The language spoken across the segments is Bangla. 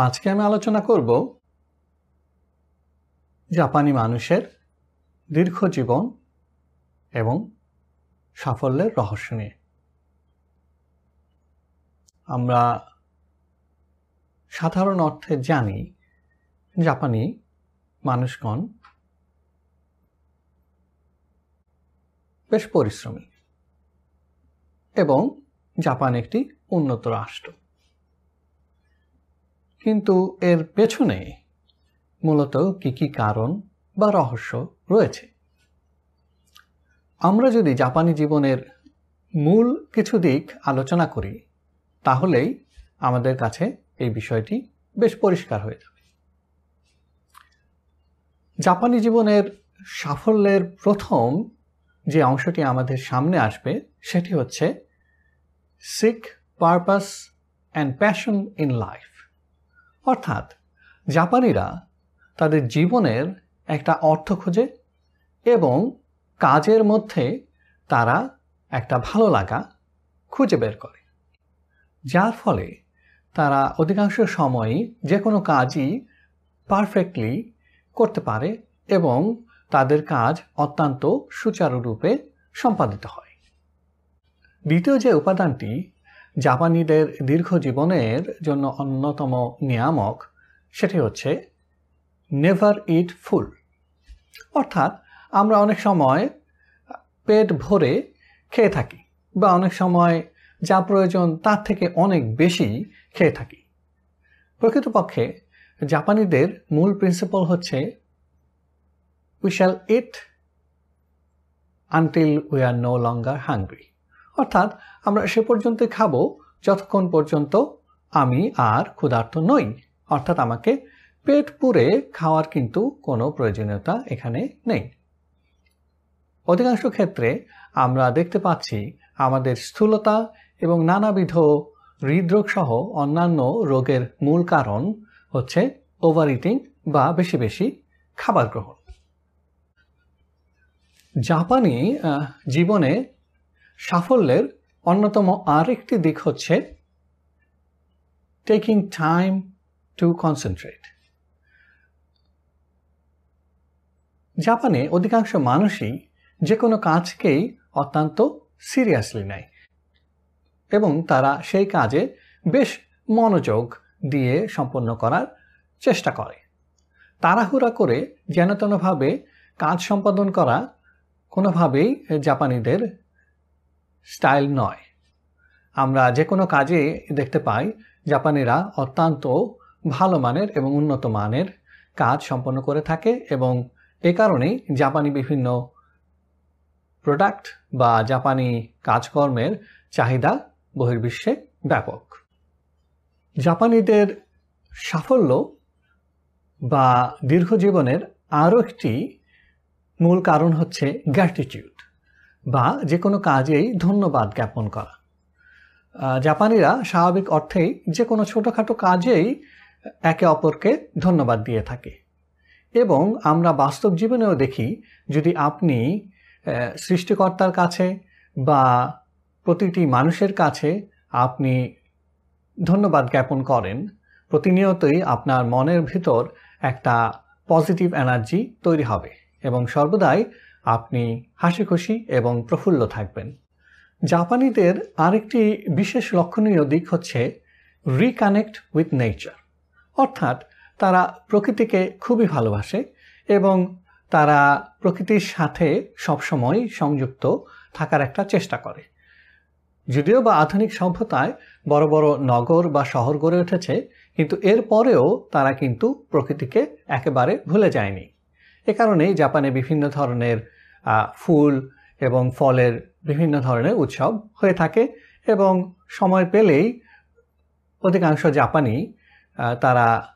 আজকে আমি আলোচনা করব জাপানি মানুষের দীর্ঘ জীবন এবং সাফল্যের রহস্য নিয়ে। আমরা সাধারণ অর্থে জানি জাপানি মানুষগণ বেশ পরিশ্রমী এবং জাপান একটি উন্নত রাষ্ট্র। কিন্তু এর পেছনে মূলত কি কি কারণ বা রহস্য রয়েছে? আমরা যদি জাপানি জীবনের মূল কিছু দিক আলোচনা করি, তাহলেই আমাদের কাছে এই বিষয়টি বেশ পরিষ্কার হয়ে যাবে। জাপানি জীবনের সাফল্যের প্রথম যে অংশটি আমাদের সামনে আসবে, সেটি হচ্ছে seek purpose and passion in life অর্থাৎ জাপানিরা তাদের জীবনের একটা অর্থ খোঁজে এবং কাজের মধ্যে তারা একটা ভালো লাগা খুঁজে বের করে। যার ফলে তারা অধিকাংশ সময়ই যে কোনো কাজই পারফেক্টলি করতে পারে এবং তাদের কাজ অত্যন্ত সুচারুরূপে সম্পাদিত হয়। দ্বিতীয় যে উপাদানটি জাপানিদের দীর্ঘ জীবনের জন্য অন্যতম নিয়ামক সেটি হচ্ছে নেভার ইট ফুল অর্থাৎ আমরা অনেক সময় পেট ভরে খেয়ে থাকি বা অনেক সময় যা প্রয়োজন তার থেকে অনেক বেশি খেয়ে থাকি। প্রকৃতপক্ষে জাপানিদের মূল প্রিন্সিপাল হচ্ছে we shall eat until we are no longer hungry অর্থাৎ আমরা সে পর্যন্ত খাব, যতক্ষণ পর্যন্ত আমি আর ক্ষুধার্ত নই। অর্থাৎ আমাকে পেট পুরে খাওয়ার কিন্তু কোনো প্রয়োজনীয়তা এখানে নেই। অধিকাংশ ক্ষেত্রে আমরা দেখতে পাচ্ছি আমাদের স্থূলতা এবং নানাবিধ হৃদরোগ সহ অন্যান্য রোগের মূল কারণ হচ্ছে ওভার ইটিং বা বেশি বেশি খাবার গ্রহণ। জাপানি জীবনে সাফল্যের অন্যতম আরেকটি দিক হচ্ছে টেকিং টাইম টু কনসেন্ট্রেট জাপানে অধিকাংশ মানুষই যে কোনো কাজকেই অত্যন্ত সিরিয়াসলি নেয় এবং তারা সেই কাজে বেশ মনোযোগ দিয়ে সম্পন্ন করার চেষ্টা করে। তাড়াহুড়া করে যেনতেনভাবে কাজ সম্পাদন করা কোনোভাবেই জাপানিদের স্টাইল নয়। আমরা যে কোনো কাজে দেখতে পাই জাপানিরা অত্যন্ত ভালো মানের এবং উন্নত মানের কাজ সম্পন্ন করে থাকে এবং এ কারণেই জাপানি বিভিন্ন প্রোডাক্ট বা জাপানি কাজকর্মের চাহিদা বহির্বিশ্বে ব্যাপক। জাপানিদের সাফল্য বা দীর্ঘজীবনের আরও একটি মূল কারণ হচ্ছে গ্র্যাটিটিউড বা যে কোনো কাজেই ধন্যবাদ জ্ঞাপন করা। জাপানিরা স্বাভাবিক অর্থেই যে কোনো ছোটোখাটো কাজেই একে অপরকে ধন্যবাদ দিয়ে থাকে। এবং আমরা বাস্তব জীবনেও দেখি, যদি আপনি সৃষ্টিকর্তার কাছে বা প্রতিটি মানুষের কাছে আপনি ধন্যবাদ জ্ঞাপন করেন, প্রতিনিয়তই আপনার মনের ভিতর একটা পজিটিভ এনার্জি তৈরি হবে এবং সর্বদাই আপনি হাসি খুশি এবং প্রফুল্ল থাকবেন। জাপানিদের আরেকটি বিশেষ লক্ষণীয় দিক হচ্ছে রিকানেক্ট উইথ নেচার অর্থাৎ তারা প্রকৃতিকে খুবই ভালোবাসে এবং তারা প্রকৃতির সাথে সবসময় সংযুক্ত থাকার একটা চেষ্টা করে। যদিও বা আধুনিক সভ্যতায় বড় বড় নগর বা শহর গড়ে উঠেছে, কিন্তু এর পরেও তারা কিন্তু প্রকৃতিকে একেবারে ভুলে যায়নি। এ কারণেই জাপানে বিভিন্ন ধরনের ফুল এবং ফলের বিভিন্ন ধরনের উৎসব হয়ে থাকে এবং সময় পেলেই অধিকাংশ জাপানি তারা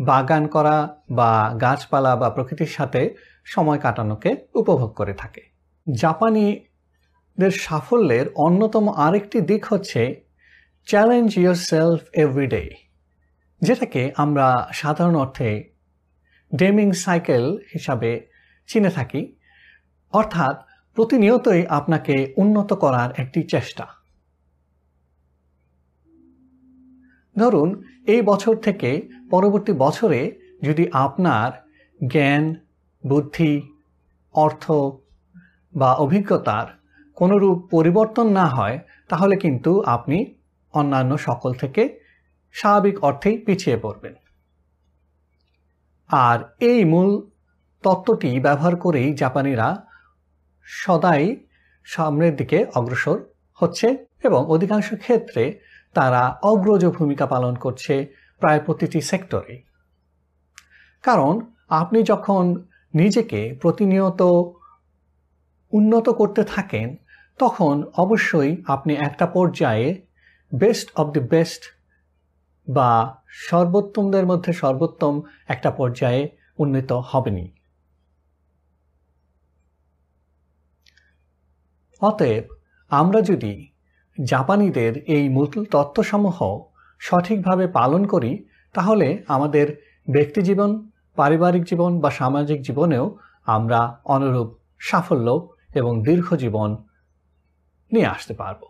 বাগান করা বা গাছপালা বা প্রকৃতির সাথে সময় কাটানোকে উপভোগ করে থাকে। জাপানিদের সাফল্যের অন্যতম আরেকটি দিক হচ্ছে চ্যালেঞ্জ ইয়োর সেলফ এভরিডে যেটাকে আমরা সাধারণ অর্থে ডেমিং সাইকেল হিসাবে চিনে থাকি। অর্থাৎ প্রতিনিয়তই আপনাকে উন্নত করার একটি চেষ্টা। ধরুন, এই বছর থেকে পরবর্তী বছরে যদি আপনার জ্ঞান, বুদ্ধি, অর্থ বা অভিজ্ঞতার কোনোরূপ পরিবর্তন না হয়, তাহলে কিন্তু আপনি অন্যান্য সকল থেকে স্বাভাবিক অর্থেই পিছিয়ে পড়বেন। আর এই মূল তত্ত্বটি ব্যবহার করেই জাপানিরা সদাই সামনের দিকে অগ্রসর হচ্ছে এবং অধিকাংশ ক্ষেত্রে তারা অগ্রজ ভূমিকা পালন করছে প্রায় প্রতিটি সেক্টরে। কারণ আপনি যখন নিজেকে প্রতিনিয়ত উন্নত করতে থাকেন, তখন অবশ্যই আপনি একটা পর্যায়ে বেস্ট অব দি বেস্ট বা সর্বোত্তমদের মধ্যে সর্বোত্তম একটা পর্যায়ে উন্নীত হবেনি অতএব আমরা যদি জাপানিদের এই মূল তত্ত্বসমূহ সঠিকভাবে পালন করি, তাহলে আমাদের ব্যক্তিজীবন, পারিবারিক জীবন বা সামাজিক জীবনেও আমরা অনুরূপ সাফল্য এবং দীর্ঘ জীবন নিয়ে আসতে পারব।